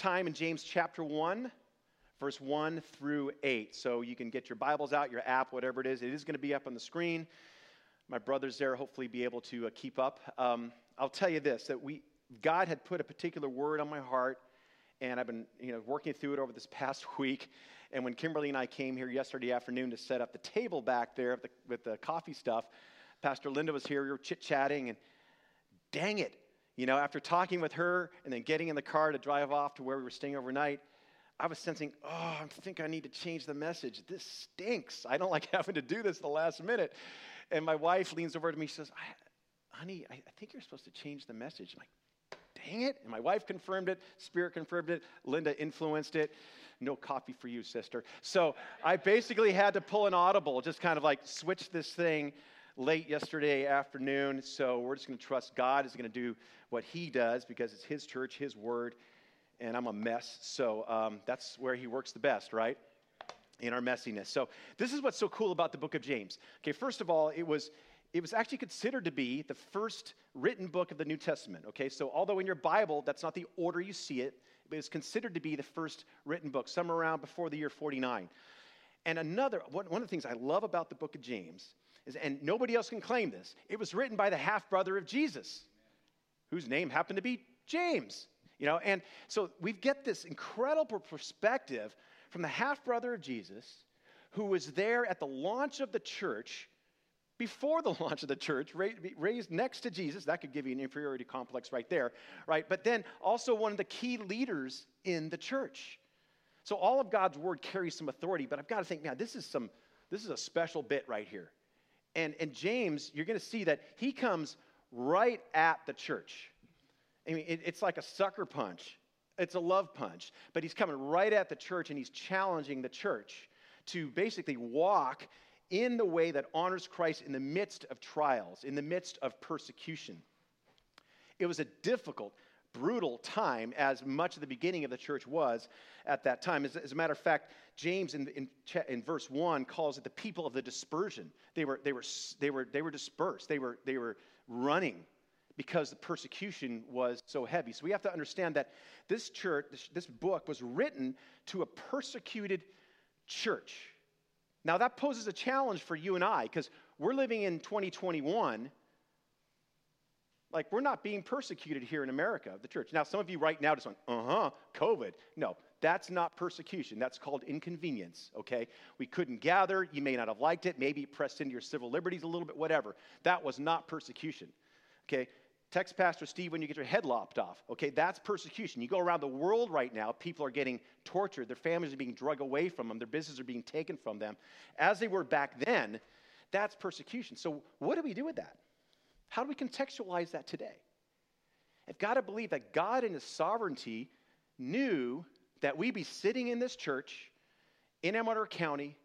time in James chapter 1, verse 1 through 8. So you can get your Bibles out, your app, whatever it is. It is going to be up on the screen. My brothers there hopefully be able to uh, keep up. Um, I'll tell you this that we, God had put a particular word on my heart, and I've been you know, working through it over this past week. And when Kimberly and I came here yesterday afternoon to set up the table back there with the, with the coffee stuff, Pastor Linda was here. We were chit chatting, and dang it, you know, after talking with her and then getting in the car to drive off to where we were staying overnight, I was sensing, oh, I think I need to change the message. This stinks. I don't like having to do this the last minute. And my wife leans over to me. She says, honey, I, I think you're supposed to change the message. I'm like, dang it. And my wife confirmed it. Spirit confirmed it. Linda influenced it. No coffee for you, sister. So I basically had to pull an audible, just kind of like switch this thing late yesterday afternoon. So we're just going to trust God is going to do what He does because it's His church, His word, and I'm a mess. So um, that's where He works the best, right? In our messiness. So this is what's so cool about the book of James. Okay, first of all, it was it was actually considered to be the first written book of the New Testament. Okay, so although in your Bible that's not the order you see it, it was considered to be the first written book, somewhere around before the year 49. And another one of the things I love about the book of James and nobody else can claim this, it was written by the half brother of Jesus, whose name happened to be James. You know, and so we get this incredible perspective from the half brother of Jesus, who was there at the launch of the church, before the launch of the church, raised next to Jesus. That could give you an inferiority complex right there, right? But then also one of the key leaders in the church. So all of God's word carries some authority, but I've got to think, man, this is some this is a special bit right here. And, and James, you're going to see that he comes right at the church. I mean, it, it's like a sucker punch, it's a love punch, but he's coming right at the church and he's challenging the church to basically walk in the way that honors Christ in the midst of trials, in the midst of persecution. It was a difficult, brutal time, as much of the beginning of the church was at that time. As, as a matter of fact, James in, in, in, verse 1 calls it the people of the dispersion. They were, they were, they were, they were dispersed, they were, they were running because the persecution was so heavy. So we have to understand that this church, this, this book was written to a persecuted church. Now, that poses a challenge for you and I because we're living in 2021 like, we're not being persecuted here in America, the church. Now, some of you right now just went, uh huh, COVID. No, that's not persecution. That's called inconvenience, okay? We couldn't gather. You may not have liked it. Maybe it pressed into your civil liberties a little bit, whatever. That was not persecution, okay? Text Pastor Steve when you get your head lopped off, okay? That's persecution. You go around the world right now, people are getting tortured. Their families are being drug away from them, their businesses are being taken from them. As they were back then, that's persecution. So, what do we do with that? How do we contextualize that today? I've got to believe that God in His sovereignty knew that we'd be sitting in this church in Amador County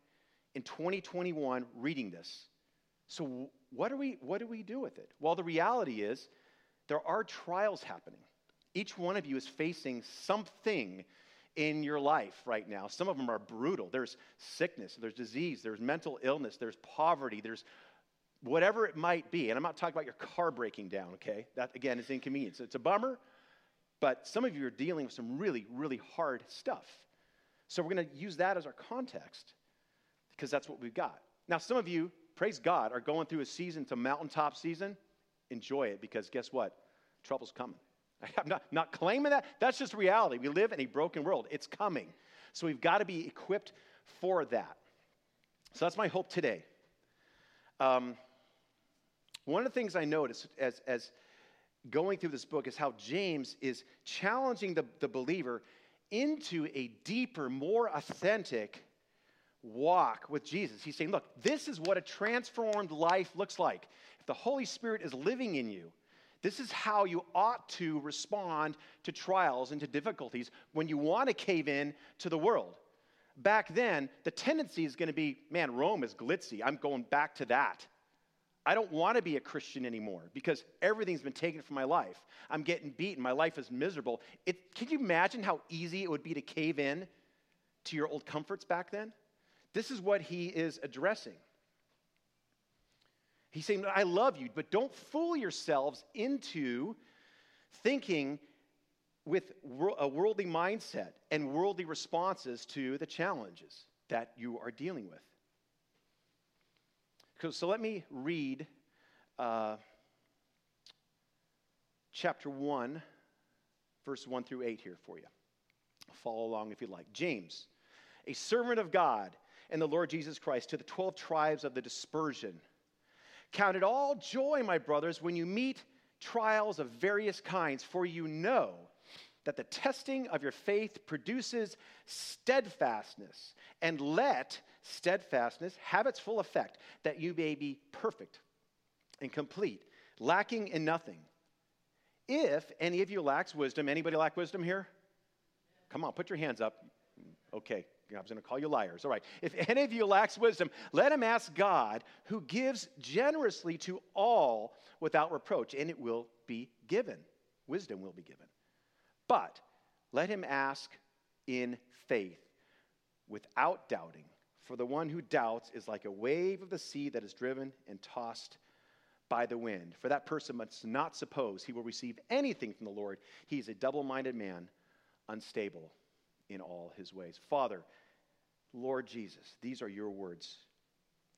in 2021 reading this. So, what do, we, what do we do with it? Well, the reality is there are trials happening. Each one of you is facing something in your life right now. Some of them are brutal. There's sickness, there's disease, there's mental illness, there's poverty, there's whatever it might be. And I'm not talking about your car breaking down, okay? That, again, is inconvenience. It's a bummer, but some of you are dealing with some really, really hard stuff. So we're going to use that as our context because that's what we've got. Now, some of you, praise God, are going through a season, a mountaintop season. Enjoy it because guess what? Trouble's coming. I'm not, not claiming that. That's just reality. We live in a broken world, it's coming. So we've got to be equipped for that. So that's my hope today. Um, one of the things I noticed as, as going through this book is how James is challenging the, the believer into a deeper, more authentic walk with Jesus. He's saying, look, this is what a transformed life looks like. If the Holy Spirit is living in you, this is how you ought to respond to trials and to difficulties when you want to cave in to the world. Back then, the tendency is going to be, man, Rome is glitzy. I'm going back to that. I don't want to be a Christian anymore because everything's been taken from my life. I'm getting beaten. My life is miserable. It, can you imagine how easy it would be to cave in to your old comforts back then? This is what he is addressing. He's saying, I love you, but don't fool yourselves into thinking with a worldly mindset and worldly responses to the challenges that you are dealing with. So let me read uh, chapter 1, verse 1 through 8 here for you. Follow along if you like. James, a servant of God and the Lord Jesus Christ, to the 12 tribes of the dispersion. Count it all joy, my brothers, when you meet trials of various kinds, for you know that the testing of your faith produces steadfastness. And let steadfastness have its full effect, that you may be perfect and complete, lacking in nothing. If any of you lacks wisdom, anybody lack wisdom here? Come on, put your hands up. Okay, I was going to call you liars. All right. If any of you lacks wisdom, let him ask God, who gives generously to all without reproach, and it will be given. Wisdom will be given. But let him ask in faith without doubting. For the one who doubts is like a wave of the sea that is driven and tossed by the wind. For that person must not suppose he will receive anything from the Lord. He is a double minded man, unstable in all his ways. Father, Lord Jesus, these are your words.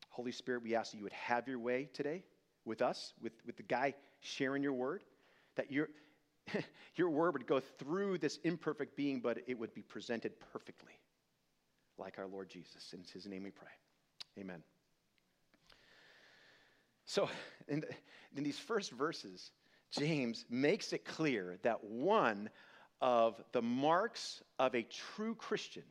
Holy Spirit, we ask that you would have your way today with us, with, with the guy sharing your word, that your, your word would go through this imperfect being, but it would be presented perfectly, like our Lord Jesus. In his name we pray. Amen. So, in, in these first verses, James makes it clear that one of the marks of a true Christian,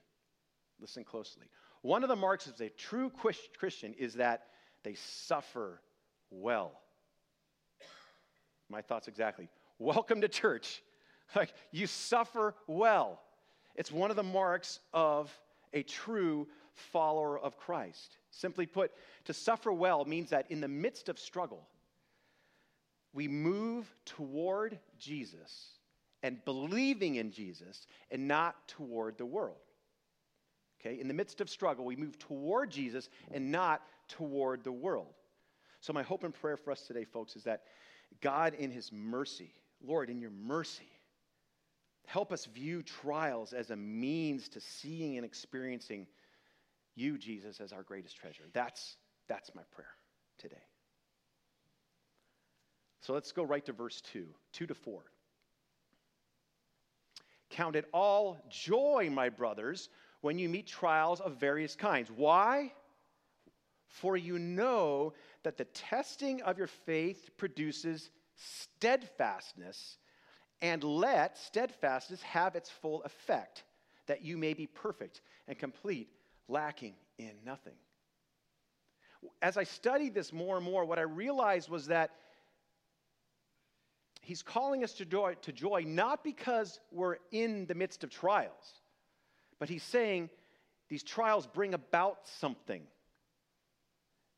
listen closely, one of the marks of a true Christian is that they suffer well. My thoughts exactly. Welcome to church. Like, you suffer well. It's one of the marks of a true follower of Christ. Simply put, to suffer well means that in the midst of struggle, we move toward Jesus and believing in Jesus and not toward the world. Okay? In the midst of struggle, we move toward Jesus and not toward the world. So, my hope and prayer for us today, folks, is that God, in His mercy, Lord, in your mercy, help us view trials as a means to seeing and experiencing you, Jesus, as our greatest treasure. That's, that's my prayer today. So let's go right to verse 2, 2 to 4. Count it all joy, my brothers, when you meet trials of various kinds. Why? For you know that the testing of your faith produces steadfastness, and let steadfastness have its full effect, that you may be perfect and complete, lacking in nothing. As I studied this more and more, what I realized was that he's calling us to joy, to joy not because we're in the midst of trials, but he's saying these trials bring about something.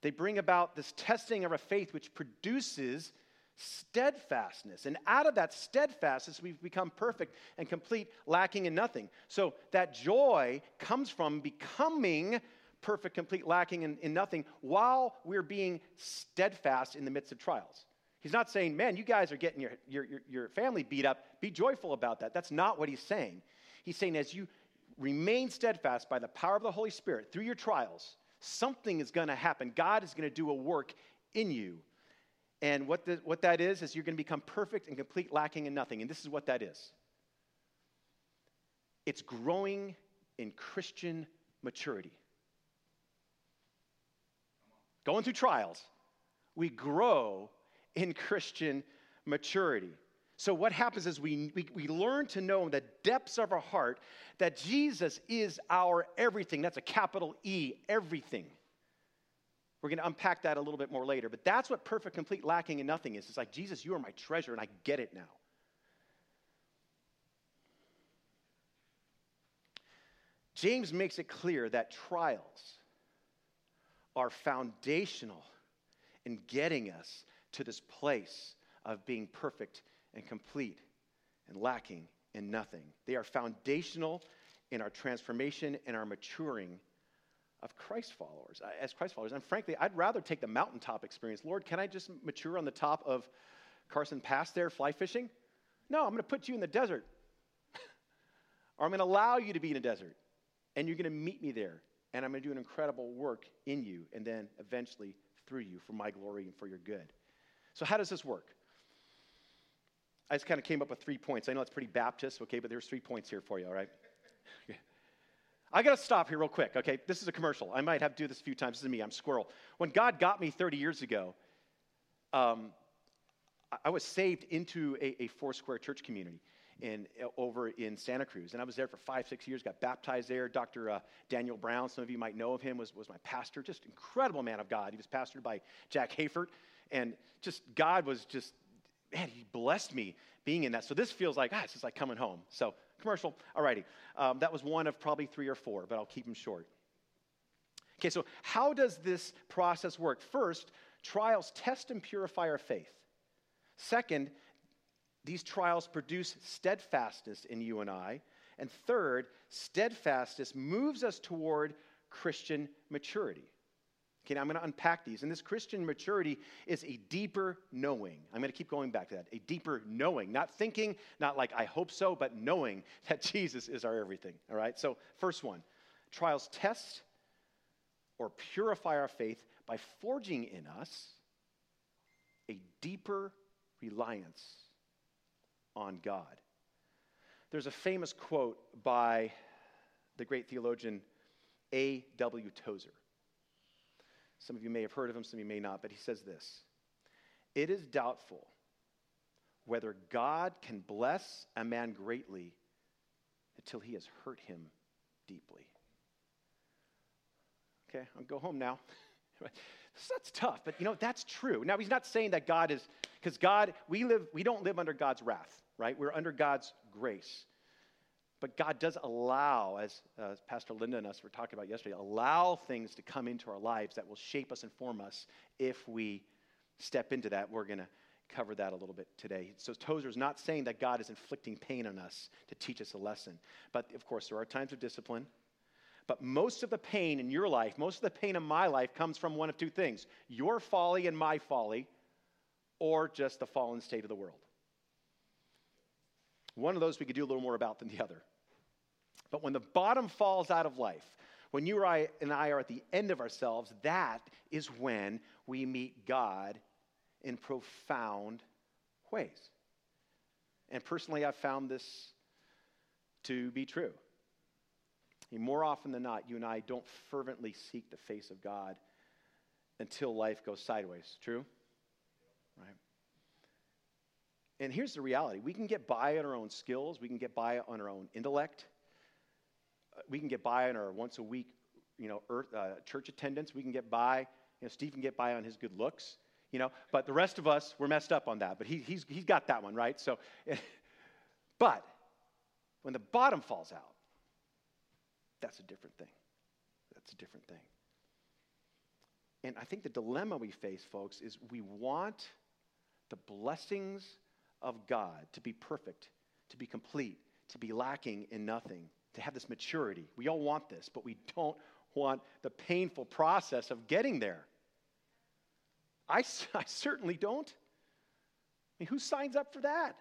They bring about this testing of our faith, which produces steadfastness. And out of that steadfastness, we've become perfect and complete, lacking in nothing. So that joy comes from becoming perfect, complete, lacking in, in nothing while we're being steadfast in the midst of trials. He's not saying, man, you guys are getting your, your, your, your family beat up. Be joyful about that. That's not what he's saying. He's saying, as you remain steadfast by the power of the Holy Spirit through your trials, something is going to happen. God is going to do a work in you and what, the, what that is, is you're going to become perfect and complete, lacking in nothing. And this is what that is it's growing in Christian maturity. Going through trials, we grow in Christian maturity. So, what happens is we, we, we, learn to know in the depths of our heart that Jesus is our everything. That's a capital E, everything. We're going to unpack that a little bit more later. But that's what perfect, complete, lacking and nothing is. It's like, Jesus, you are my treasure, and I get it now. James makes it clear that trials are foundational in getting us to this place of being perfect and complete and lacking in nothing. They are foundational in our transformation and our maturing of Christ followers, uh, as Christ followers. And frankly, I'd rather take the mountaintop experience. Lord, can I just mature on the top of Carson Pass there, fly fishing? No, I'm going to put you in the desert. or I'm going to allow you to be in a desert, and you're going to meet me there, and I'm going to do an incredible work in you, and then eventually through you for my glory and for your good. So, how does this work? I just kind of came up with three points. I know it's pretty Baptist, okay, but there's three points here for you, all right? I got to stop here real quick, okay? This is a commercial. I might have to do this a few times. This is me, I'm Squirrel. When God got me 30 years ago, um, I was saved into a, a four square church community in, over in Santa Cruz. And I was there for five, six years, got baptized there. Dr. Uh, Daniel Brown, some of you might know of him, was, was my pastor. Just incredible man of God. He was pastored by Jack Hayford. And just God was just, man, he blessed me being in that. So this feels like, ah, it's just like coming home. So commercial, alrighty. Um, that was one of probably three or four, but I'll keep them short. Okay, so how does this process work? First, trials test and purify our faith. Second, these trials produce steadfastness in you and I. And third, steadfastness moves us toward Christian maturity. Okay, I'm going to unpack these. And this Christian maturity is a deeper knowing. I'm going to keep going back to that. A deeper knowing. Not thinking, not like I hope so, but knowing that Jesus is our everything. All right? So, first one trials test or purify our faith by forging in us a deeper reliance on God. There's a famous quote by the great theologian A.W. Tozer. Some of you may have heard of him, some of you may not, but he says this It is doubtful whether God can bless a man greatly until he has hurt him deeply. Okay, I'll go home now. that's tough, but you know, that's true. Now, he's not saying that God is, because God, we live, we don't live under God's wrath, right? We're under God's grace. But God does allow, as uh, Pastor Linda and us were talking about yesterday, allow things to come into our lives that will shape us and form us if we step into that. We're going to cover that a little bit today. So Tozer is not saying that God is inflicting pain on us to teach us a lesson. But of course, there are times of discipline. But most of the pain in your life, most of the pain in my life comes from one of two things your folly and my folly, or just the fallen state of the world. One of those we could do a little more about than the other. But when the bottom falls out of life, when you and I are at the end of ourselves, that is when we meet God in profound ways. And personally, I've found this to be true. more often than not, you and I don't fervently seek the face of God until life goes sideways. True? Right? And here's the reality we can get by on our own skills, we can get by on our own intellect, uh, we can get by on our once a week you know, earth, uh, church attendance, we can get by. You know, Steve can get by on his good looks, you know, but the rest of us, we're messed up on that. But he, he's, he's got that one, right? So, but when the bottom falls out, that's a different thing. That's a different thing. And I think the dilemma we face, folks, is we want the blessings of God to be perfect, to be complete, to be lacking in nothing, to have this maturity. We all want this, but we don't want the painful process of getting there. I, I certainly don't. I mean, who signs up for that?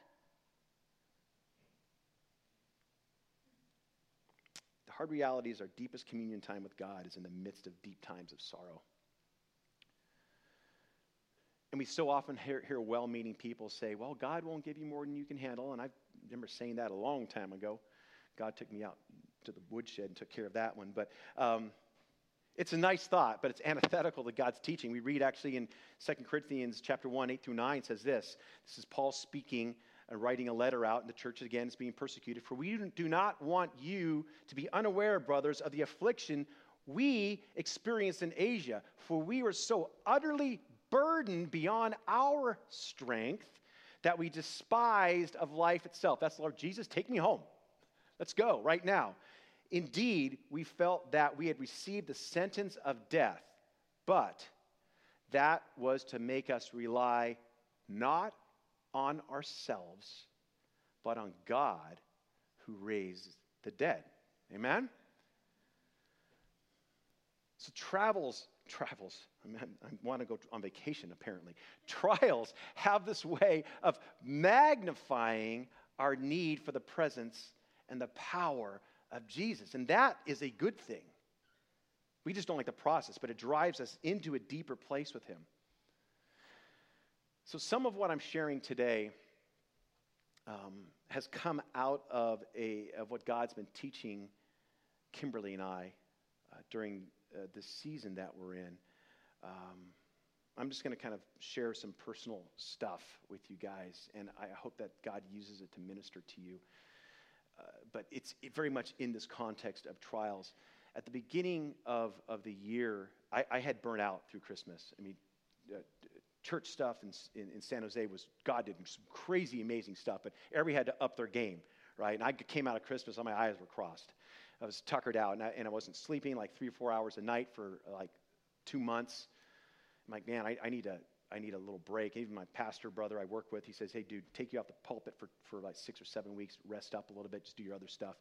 The hard reality is our deepest communion time with God is in the midst of deep times of sorrow. And we so often hear, hear well meaning people say, well, God won't give you more than you can handle. And I remember saying that a long time ago. God took me out to the woodshed and took care of that one. But um, it's a nice thought, but it's antithetical to God's teaching. We read actually in 2 Corinthians chapter 1, 8 through 9 says this. This is Paul speaking and writing a letter out, and the church again is being persecuted. For we do not want you to be unaware, brothers, of the affliction we experienced in Asia, for we were so utterly burdened beyond our strength that we despised of life itself. That's Lord Jesus, take me home. Let's go right now. Indeed, we felt that we had received the sentence of death, but that was to make us rely not on ourselves, but on God who raised the dead. Amen? So, travels travels. I, want to go on vacation, apparently. Trials have this way of magnifying our need for the presence and the power of Jesus. And that is a good thing. We just don't like the process, but it drives us into a deeper place with Him. So, some of what I'm sharing today um, has come out of, a, of what God's been teaching Kimberly and I uh, during uh, the season that we're in. Um, I'm just going to kind of share some personal stuff with you guys, and I hope that God uses it to minister to you. Uh, but it's very much in this context of trials. At the beginning of, of the year, I, I had burnt out through Christmas. I mean, uh, church stuff in, in, in, San Jose was, God did some crazy, amazing stuff, but everybody had to up their game, right? And I came out of Christmas, and my eyes were crossed. I was tuckered out, and I, and I wasn't sleeping like three or four hours a night for like two months. I'm like, man, I, I need a, I need a little break. Even my pastor brother I work with, he says, hey, dude, take you off the pulpit for, for like six or seven weeks, rest up a little bit, just do your other stuff.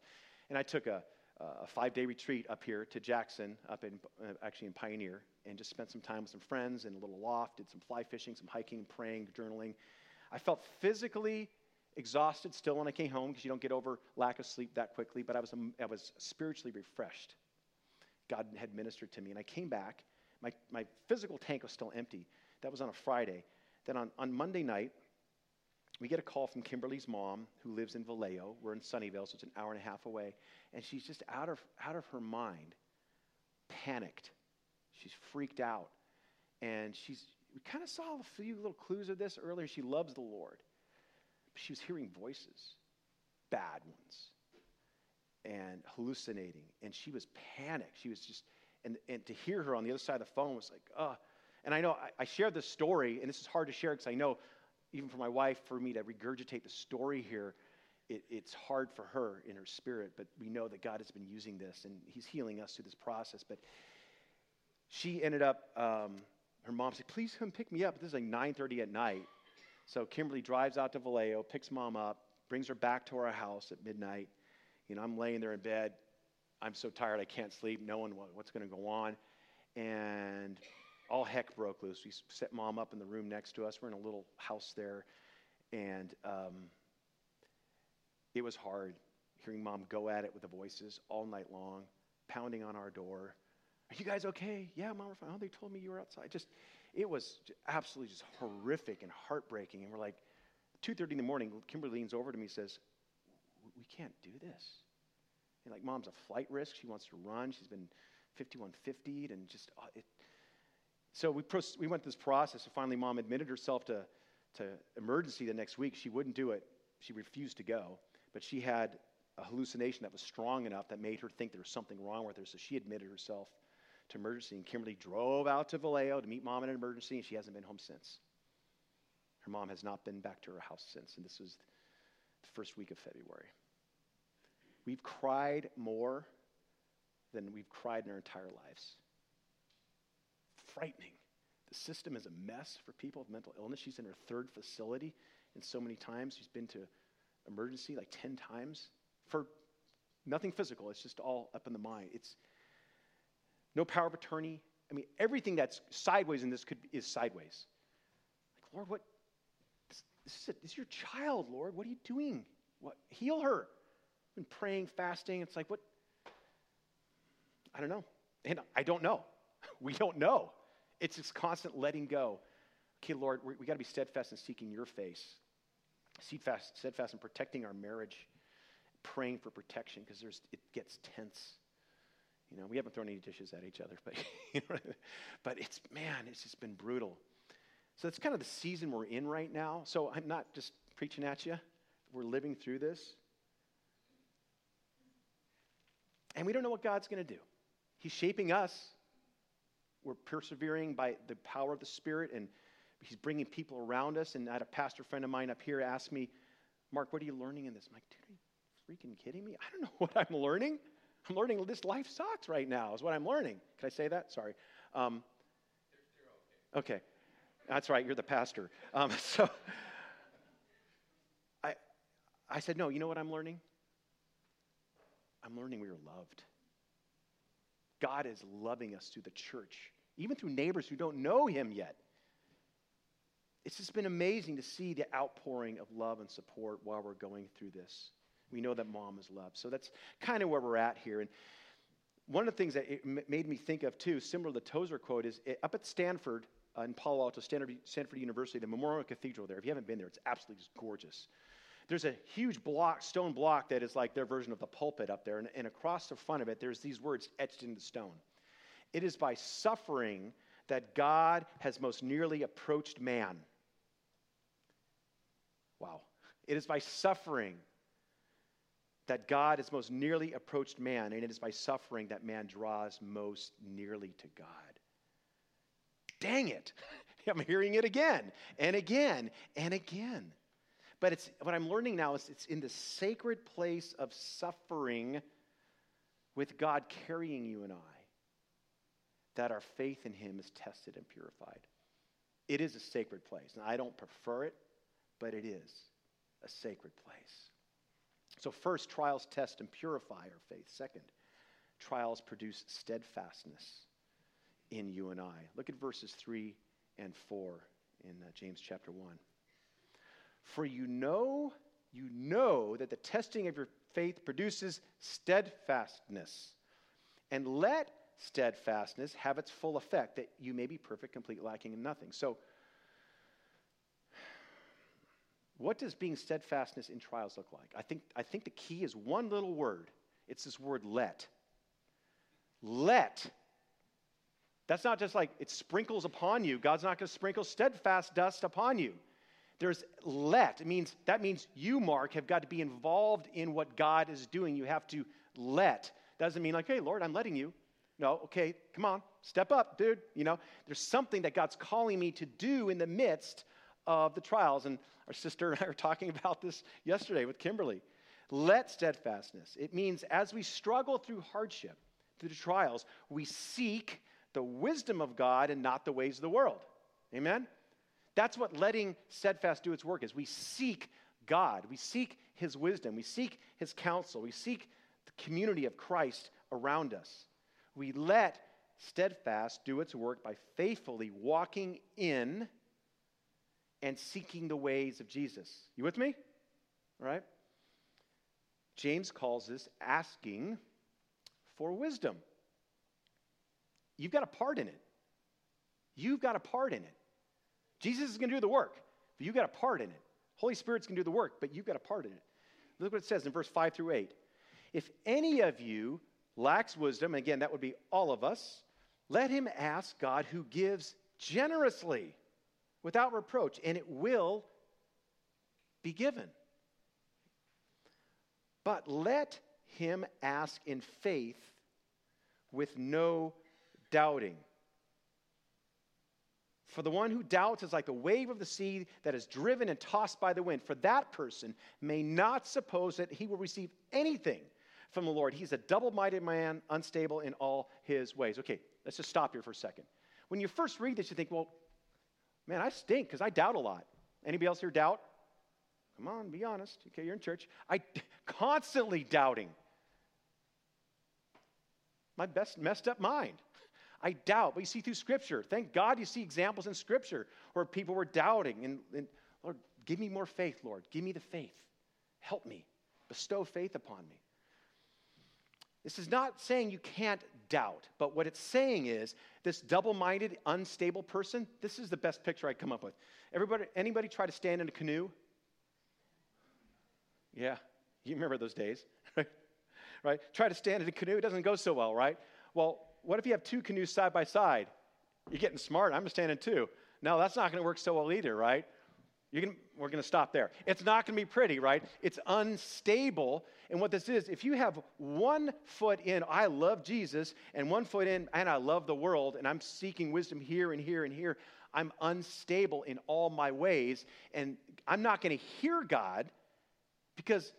And I took a, a five day retreat up here to Jackson, up in uh, actually in Pioneer, and just spent some time with some friends in a little loft, did some fly fishing, some hiking, praying, journaling. I felt physically exhausted still when I came home because you don't get over lack of sleep that quickly, but I was, um, I was spiritually refreshed. God had ministered to me, and I came back. My, my physical tank was still empty. That was on a Friday. Then on, on Monday night, we get a call from Kimberly's mom, who lives in Vallejo. We're in Sunnyvale, so it's an hour and a half away. And she's just out of, out of her mind, panicked. She's freaked out. And she's, we kind of saw a few little clues of this earlier. She loves the Lord. She was hearing voices, bad ones, and hallucinating. And she was panicked. She was just, and, and to hear her on the other side of the phone was like, oh. And I know I, I share this story, and this is hard to share because I know even for my wife, for me to regurgitate the story here, it, it's hard for her in her spirit, but we know that God has been using this and He's healing us through this process. But she ended up, um, her mom said, please come pick me up. This is like 9.30 at night. So Kimberly drives out to Vallejo, picks mom up, brings her back to our house at midnight. You know, I'm laying there in bed. I'm so tired I can't sleep, knowing what, what's going to go on. And all heck broke loose. We set mom up in the room next to us. We're in a little house there. And um, it was hard hearing mom go at it with the voices all night long, pounding on our door. Are you guys okay? Yeah, mom, we're fine. Oh, they told me you were outside. Just, it was absolutely just horrific and heartbreaking. And we're like, 2.30 in the morning, Kimberly leans over to me and says, we can't do this. And like, mom's a flight risk. She wants to run. She's been 5150 and just, uh, it, so we, pros- we went through this process, and finally, mom admitted herself to, to emergency the next week. She wouldn't do it, she refused to go. But she had a hallucination that was strong enough that made her think there was something wrong with her, so she admitted herself to emergency. And Kimberly drove out to Vallejo to meet mom in an emergency, and she hasn't been home since. Her mom has not been back to her house since, and this was the first week of February. We've cried more than we've cried in our entire lives frightening. The system is a mess for people with mental illness. She's in her third facility, and so many times she's been to emergency like 10 times for nothing physical. It's just all up in the mind. It's no power of attorney. I mean, everything that's sideways in this could is sideways. Like, Lord, what? This, this, is, a, this is your child, Lord. What are you doing? What? Heal her. I've been praying, fasting. It's like, what? I don't know. And I don't know. We don't know. It's this constant letting go. Okay, Lord, we, we got to be steadfast in seeking your face, steadfast, steadfast in protecting our marriage, praying for protection because it gets tense. You know, we haven't thrown any dishes at each other, but you know, but it's man, it's just been brutal. So that's kind of the season we're in right now. So I'm not just preaching at you. We're living through this. And we don't know what God's going to do. He's shaping us we're persevering by the power of the Spirit, and He's bringing people around us. And I had a pastor friend of mine up here ask me, Mark, what are you learning in this? I'm like, dude, are you freaking kidding me? I don't know what I'm learning. I'm learning this life sucks right now, is what I'm learning. Can I say that? Sorry. Um, okay. That's right, you're the pastor. Um, so I, I said, no, you know what I'm learning? I'm learning we are loved. God is loving us through the church even through neighbors who don't know him yet. It's just been amazing to see the outpouring of love and support while we're going through this. We know that mom is loved. So that's kind of where we're at here. And one of the things that it made me think of too, similar to the Tozer quote, is up at Stanford uh, in Palo Alto, Stanford, Stanford University, the Memorial Cathedral there. If you haven't been there, it's absolutely just gorgeous. There's a huge block, stone block that is like their version of the pulpit up there, and, and across the front of it, there's these words etched into stone. It is by suffering that God has most nearly approached man. Wow. It is by suffering that God has most nearly approached man, and it is by suffering that man draws most nearly to God. Dang it. I'm hearing it again and again and again. But it's what I'm learning now is it's in the sacred place of suffering with God carrying you and I that our faith in him is tested and purified. It is a sacred place. And I don't prefer it, but it is a sacred place. So, first, trials test and purify our faith. Second, trials produce steadfastness in you and I. Look at verses 3 and 4 in uh, James chapter 1. For you know, you know that the testing of your faith produces steadfastness. And let steadfastness have its full effect, that you may be perfect, complete, lacking in nothing. So, what does being steadfastness in trials look like? I think, I think the key is one little word. It's this word let. Let. That's not just like it sprinkles upon you. God's not going to sprinkle steadfast dust upon you. There's let. It means that means you, Mark, have got to be involved in what God is doing. You have to let. Doesn't mean like, hey, Lord, I'm letting you. No, okay, come on, step up, dude. You know, there's something that God's calling me to do in the midst of the trials. And our sister and I were talking about this yesterday with Kimberly. Let steadfastness. It means as we struggle through hardship, through the trials, we seek the wisdom of God and not the ways of the world. Amen? That's what letting steadfast do its work is. We seek God. We seek his wisdom. We seek his counsel. We seek the community of Christ around us we let steadfast do its work by faithfully walking in and seeking the ways of Jesus. You with me? All right? James calls this asking for wisdom. You've got a part in it. You've got a part in it. Jesus is going to do the work, but you've got a part in it. Holy Spirit's going to do the work, but you've got a part in it. Look what it says in verse 5 through 8. If any of you lacks wisdom, again, that would be all of us, let him ask God who gives generously without reproach, and it will be given. But let him ask in faith with no doubting. For the one who doubts is like the wave of the sea that is driven and tossed by the wind. For that person may not suppose that he will receive anything from the Lord. He's a double minded man, unstable in all his ways. Okay, let's just stop here for a second. When you first read this, you think, well, man, I stink because I doubt a lot. Anybody else here doubt? Come on, be honest. Okay, you're in church. I constantly doubting. My best messed up mind. I doubt, but you see through Scripture. Thank God you see examples in Scripture where people were doubting. And, and Lord, give me more faith, Lord. Give me the faith. Help me. Bestow faith upon me. This is not saying you can't doubt, but what it's saying is this double minded, unstable person, this is the best picture I come up with. Everybody, anybody try to stand in a canoe? Yeah, you remember those days, right? right? Try to stand in a canoe, it doesn't go so well, right? Well, what if you have two canoes side by side? You're getting smart, I'm standing two. No, that's not going to work so well either, right? Gonna, we're going to stop there. It's not going to be pretty, right? It's unstable. And what this is, if you have one foot in, I love Jesus, and one foot in, and I love the world, and I'm seeking wisdom here and here and here, I'm unstable in all my ways. And I'm not going to hear God because,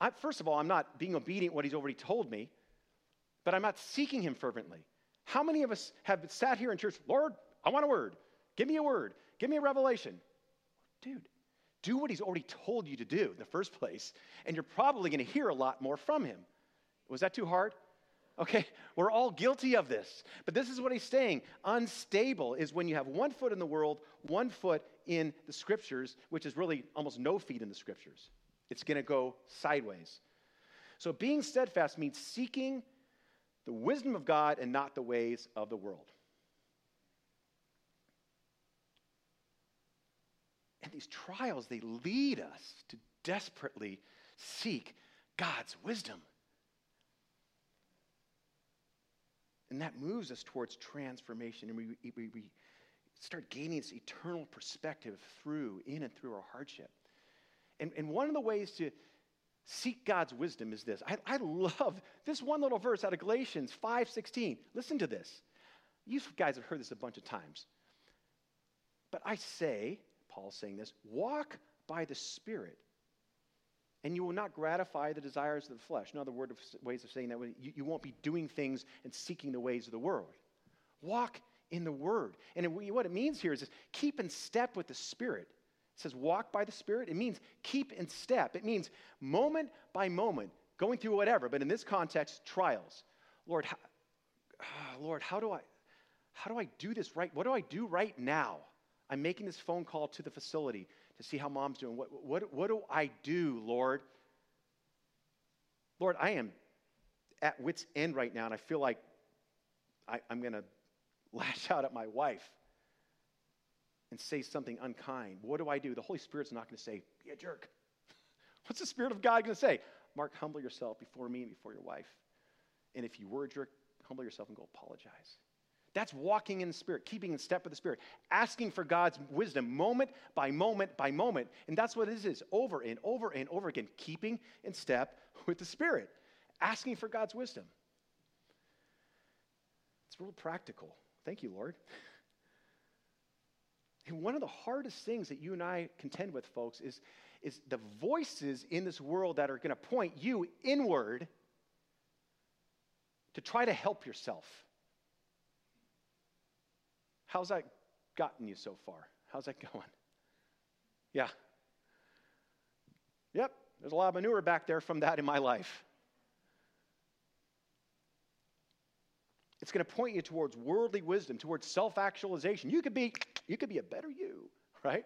I, first of all, I'm not being obedient what He's already told me, but I'm not seeking Him fervently. How many of us have sat here in church, Lord, I want a word. Give me a word. Give me a revelation dude, do what he's already told you to do in the first place, and you're probably going to hear a lot more from him. Was that too hard? Okay, we're all guilty of this. But this is what he's saying. Unstable is when you have one foot in the world, one foot in the scriptures, which is really almost no feet in the scriptures. It's going to go sideways. So being steadfast means seeking the wisdom of God and not the ways of the world. And these trials, they lead us to desperately seek God's wisdom. And that moves us towards transformation. And we, we, we start gaining this eternal perspective through, in and through our hardship. And, and one of the ways to seek God's wisdom is this. I, I love this one little verse out of Galatians 5:16. Listen to this. You guys have heard this a bunch of times. But I say, Paul's saying this, walk by the Spirit, and you will not gratify the desires of the flesh. Another word of ways of saying that you, you won't be doing things and seeking the ways of the world. Walk in the Word. And what it means here is keep in step with the Spirit. It says walk by the Spirit. It means keep in step. It means moment by moment, going through whatever, but in this context, trials. Lord, how, Lord, how do I how do I do this right? What do I do right now? I'm making this phone call to the facility to see how mom's doing. What, what, what do I do, Lord? Lord, I am at wit's end right now, and I feel like I, I'm going to lash out at my wife and say something unkind. What do I do? The Holy Spirit's not going to say, be a jerk. What's the Spirit of God going to say? Mark, humble yourself before me and before your wife. And if you were a jerk, humble yourself and go apologize. That's walking in the Spirit, keeping in step with the Spirit, asking for God's wisdom moment by moment by moment. And that's what this is over and over and over again, keeping in step with the Spirit, asking for God's wisdom. It's real practical. Thank you, Lord. And one of the hardest things that you and I contend with, folks, is, is the voices in this world that are going to point you inward to try to help yourself. How's that gotten you so far? How's that going? Yeah. Yep, there's a lot of manure back there from that in my life. It's going to point you towards worldly wisdom, towards self actualization. You could be you could be a better you, right?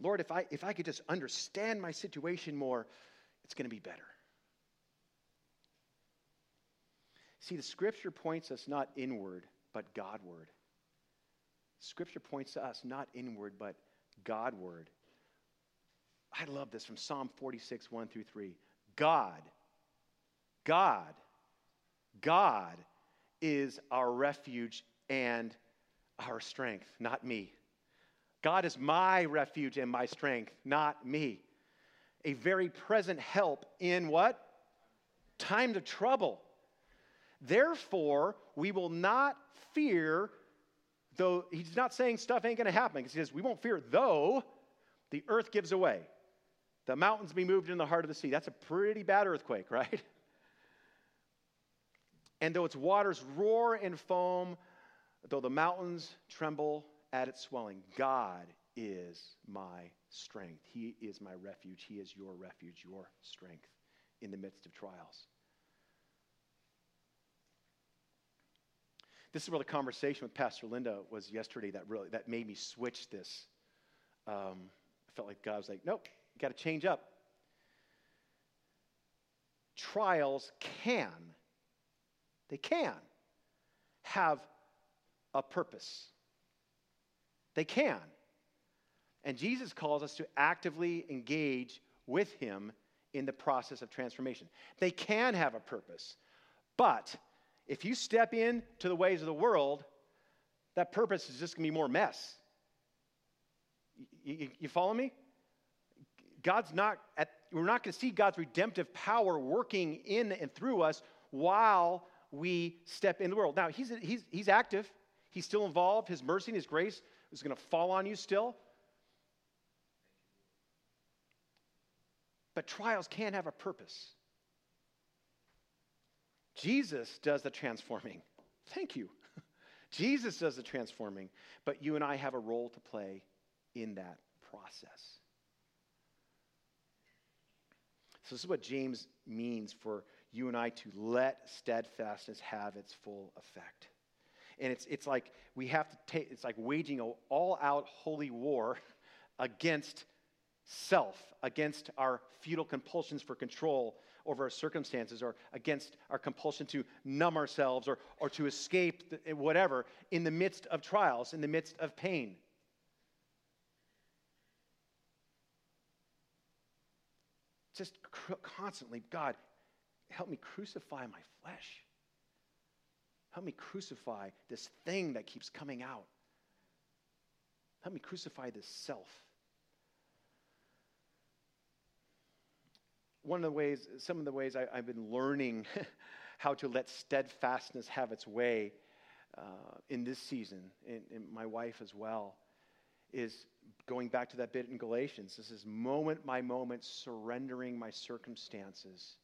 Lord, if I, if I could just understand my situation more, it's going to be better. See, the scripture points us not inward, but Godward. Scripture points to us not inward, but Godward. I love this from Psalm 46, 1 through 3. God God, God is our refuge and our strength, not me. God is my refuge and my strength, not me. A very present help in what? Times of trouble. Therefore, we will not fear, though he's not saying stuff ain't going to happen, he says we won't fear, though the earth gives away. The mountains be moved in the heart of the sea. That's a pretty bad earthquake, right? And though its waters roar and foam, though the mountains tremble at its swelling, God is my strength. He is my refuge. He is your refuge, your strength in the midst of trials. This is where the conversation with Pastor Linda was yesterday that really that made me switch this. Um, I felt like God was like, nope, you got to change up. Trials can they can have a purpose. They can. And Jesus calls us to actively engage with Him in the process of transformation. They can have a purpose. But if you step in to the ways of the world, that purpose is just going to be more mess. You, you, you follow me? God's not at, we're not going to see God's redemptive power working in and through us while we step in the world. Now, he's, he's, he's active, he's still involved. His mercy and his grace is going to fall on you still. But trials can have a purpose. Jesus does the transforming. Thank you. Jesus does the transforming, but you and I have a role to play in that process. So, this is what James means for you and I to let steadfastness have its full effect. And it's, it's like we have to take, it's like waging an all out holy war against self, against our futile compulsions for control over our circumstances, or against our compulsion to numb ourselves or, or to escape the, eh, whatever in the midst of trials, in the midst of pain. Just constantly, God, help me crucify my flesh. Help me crucify this thing that keeps coming out. Help me crucify this self. One of the ways, some of the ways I, have been learning how to let steadfastness have its way uh, in this season, and, my wife as well, is going back to that bit in Galatians. This is moment by moment surrendering my circumstances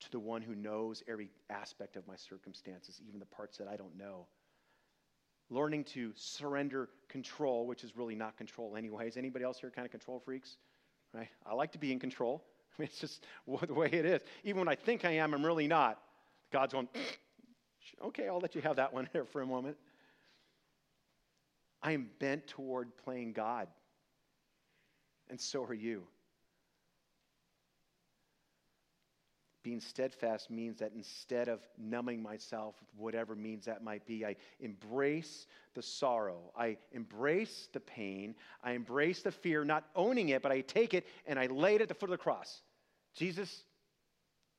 to the one who knows every aspect of my circumstances, even the parts that I don't know. Learning to surrender control, which is really not control anyways. Anybody else here kind of control freaks? Right? I like to be in control. I mean, it's just the way it is. Even when I think I am, I'm really not. God's going, okay, I'll let you have that one there for a moment. I am bent toward playing God, and so are you. being steadfast means that instead of numbing myself whatever means that might be, I embrace the sorrow. I embrace the pain. I embrace the fear, not owning it, but I take it and I lay it at the foot of the cross. Jesus,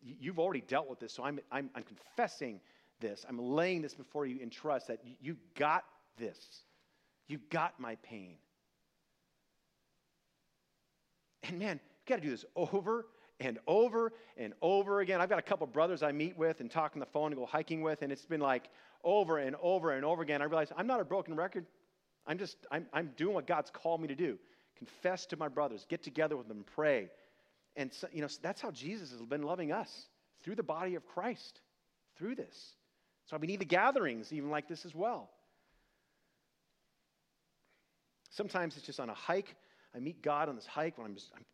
you've already dealt with this, so I'm, I'm, I'm confessing this. I'm laying this before you in trust that you got this. You got my pain. And man, you got to do this over and over and over again. I've got a couple brothers I meet with and talk on the phone and go hiking with, and it's been like over and over and over again. I realize I'm not a broken record. I'm just, I'm, I'm doing what God's called me to do. Confess to my brothers, get together with them, pray. And, so, you know, that's how Jesus has been loving us through the body of Christ, through this. So we need the gatherings, even like this as well. Sometimes it's just on a hike. I meet God on this hike when I'm just I'm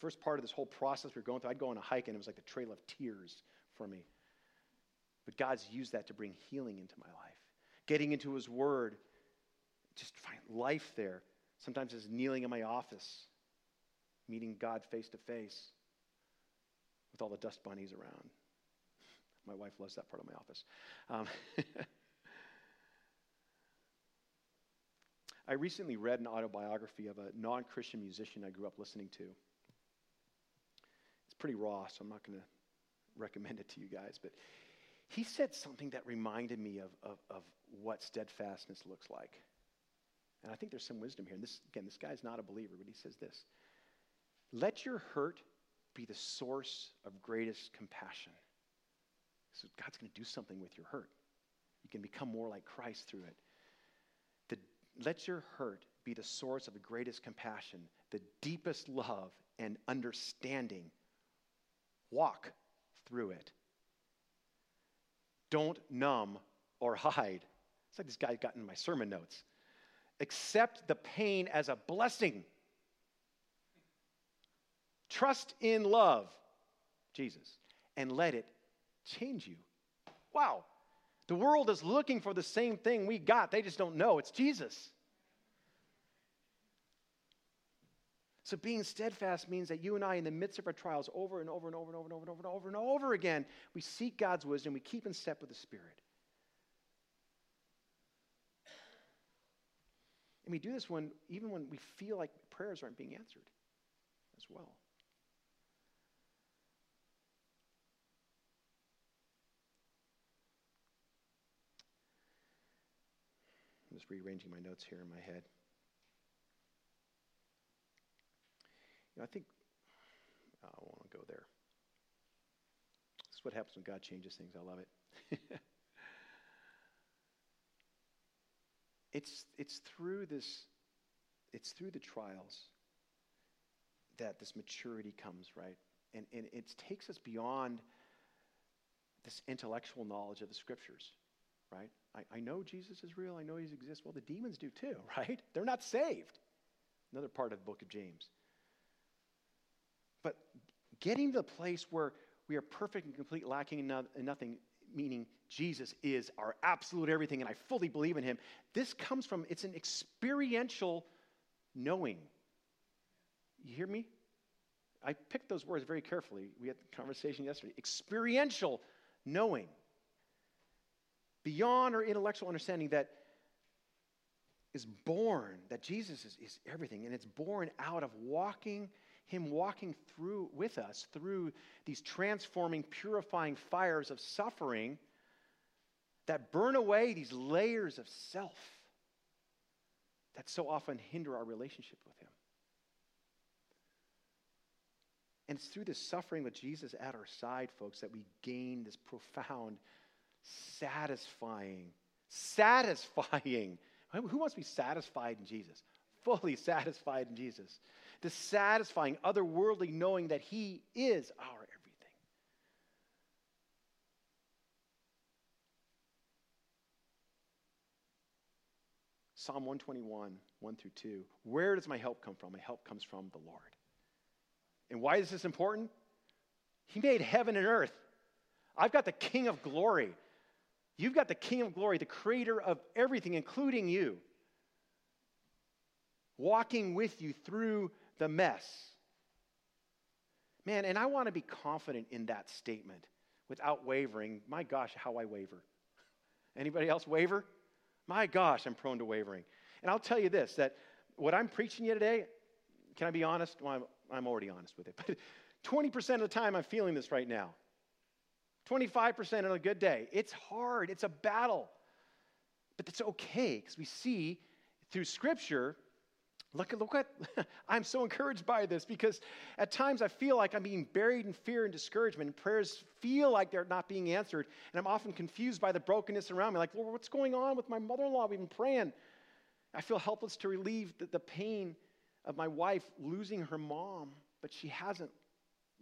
first part of this whole process we are going through, I'd go on a hike and it was like the trail of tears for me. But God's used that to bring healing into my life. Getting into His Word, just find life there. Sometimes it's kneeling in my office, meeting God face to face with all the dust bunnies around. My wife loves that part of my office. Um, I recently read an autobiography of a non Christian musician I grew up listening to It's pretty raw, so I'm not going to recommend it to you guys. But he said something that reminded me of, of, of what steadfastness looks like. And I think there's some wisdom here. And this, again, this guy's not a believer, but he says this Let your hurt be the source of greatest compassion. So God's going to do something with your hurt. You can become more like Christ through it. The, let your hurt be the source of the greatest compassion, the deepest love and understanding Walk through it. Don't numb or hide. It's like this guy got in my sermon notes. Accept the pain as a blessing. Trust in love, Jesus, and let it change you. Wow. The world is looking for the same thing we got. They just don't know. It's Jesus. So being steadfast means that you and I, in the midst of our trials, over and over and over and over and over and over and over and over again, we seek God's wisdom, we keep in step with the Spirit. And we do this when even when we feel like prayers aren't being answered as well. I'm just rearranging my notes here in my head. You know, I think oh, I won't go there. This is what happens when God changes things. I love it. it's, it's through this, it's through the trials that this maturity comes, right? And, and it takes us beyond this intellectual knowledge of the scriptures, right? I, I know Jesus is real. I know he exists. Well, the demons do too, right? They're not saved. Another part of the book of James. But getting to the place where we are perfect and complete, lacking in, no, in nothing, meaning Jesus is our absolute everything, and I fully believe in him. This comes from, it's an experiential knowing. You hear me? I picked those words very carefully. We had a conversation yesterday. Experiential knowing. Beyond our intellectual understanding that is born, that Jesus is, is everything, and it's born out of walking, Him walking through with us through these transforming, purifying fires of suffering that burn away these layers of self that so often hinder our relationship with Him. And it's through this suffering with Jesus at our side, folks, that we gain this profound, satisfying, satisfying. Who wants to be satisfied in Jesus? Fully satisfied in Jesus. The satisfying, otherworldly knowing that He is our everything. Psalm 121, 1 through 2. Where does my help come from? My help comes from the Lord. And why is this important? He made heaven and earth. I've got the King of glory. You've got the King of glory, the creator of everything, including you, walking with you through the mess. Man, and I want to be confident in that statement without wavering. My gosh, how I waver. Anybody else waver? My gosh, I'm prone to wavering. And I'll tell you this that what I'm preaching you today, can I be honest? Well, I'm already honest with it. But 20% of the time, I'm feeling this right now. 25% on a good day. It's hard, it's a battle. But it's okay because we see through Scripture. Look, at look at, I'm so encouraged by this because at times I feel like I'm being buried in fear and discouragement, and prayers feel like they're not being answered. And I'm often confused by the brokenness around me. Like, Lord, what's going on with my mother in law? We've been praying. I feel helpless to relieve the, the pain of my wife losing her mom, but she hasn't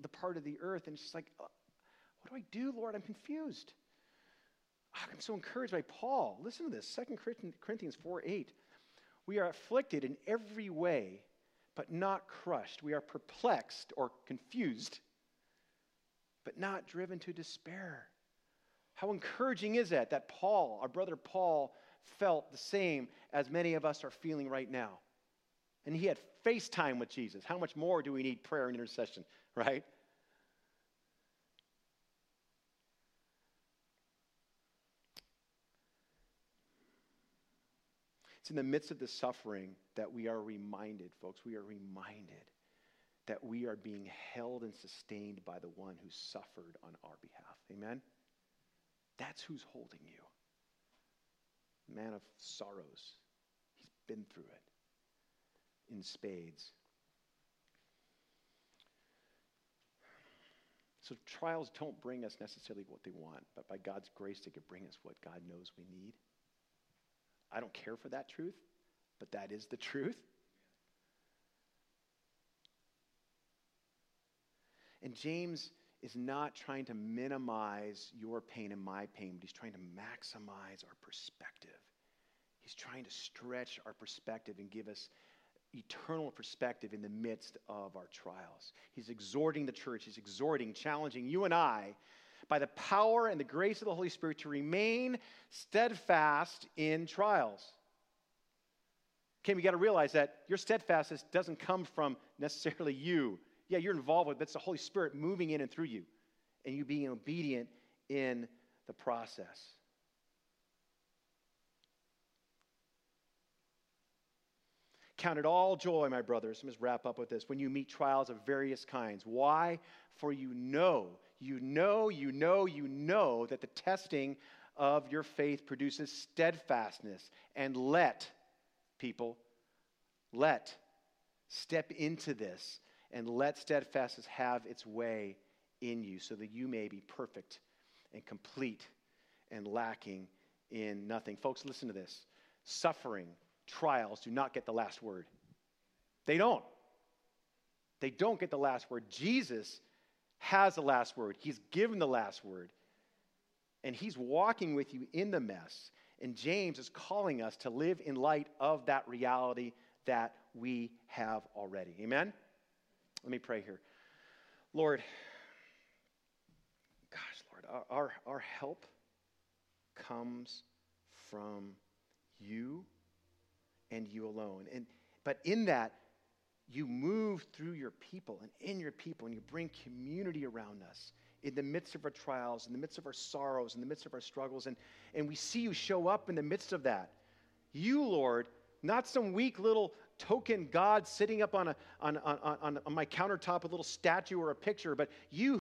the part of the earth. And she's like, uh, What do I do, Lord? I'm confused. Oh, I'm so encouraged by Paul. Listen to this 2 Corinthians 4 8. We are afflicted in every way, but not crushed. We are perplexed or confused, but not driven to despair. How encouraging is that? That Paul, our brother Paul, felt the same as many of us are feeling right now. And he had FaceTime with Jesus. How much more do we need prayer and intercession, right? It's in the midst of the suffering that we are reminded, folks, we are reminded that we are being held and sustained by the one who suffered on our behalf. Amen? That's who's holding you. Man of sorrows. He's been through it in spades. So trials don't bring us necessarily what they want, but by God's grace, they could bring us what God knows we need. I don't care for that truth, but that is the truth. And James is not trying to minimize your pain and my pain, but he's trying to maximize our perspective. He's trying to stretch our perspective and give us eternal perspective in the midst of our trials. He's exhorting the church, he's exhorting, challenging you and I by the power and the grace of the Holy Spirit to remain steadfast in trials. Okay, we got to realize that your steadfastness doesn't come from necessarily you. Yeah, you're involved with it, but it's the Holy Spirit moving in and through you, and you being obedient in the process. Count it all joy, my brothers. Let me just wrap up with this. When you meet trials of various kinds. Why? For you know, you know, you know, you know that the testing of your faith produces steadfastness. And let, people, let, step into this and let steadfastness have its way in you so that you may be perfect and complete and lacking in nothing. Folks, listen to this. Suffering trials do not get the last word. They don't. They don't get the last word. Jesus has the last word, He's given the last word. And He's walking with you in the mess. And James is calling us to live in light of that reality that we have already. Amen? Let me pray here. Lord, gosh, Lord, our, our, our help comes from you and you alone. And, but in that, you move through your people and in your people, and you bring community around us in the midst of our trials, in the midst of our sorrows, in the midst of our struggles. And, and we see you show up in the midst of that. You, Lord, not some weak little token God sitting up on, a, on, on, on, on my countertop, a little statue or a picture, but you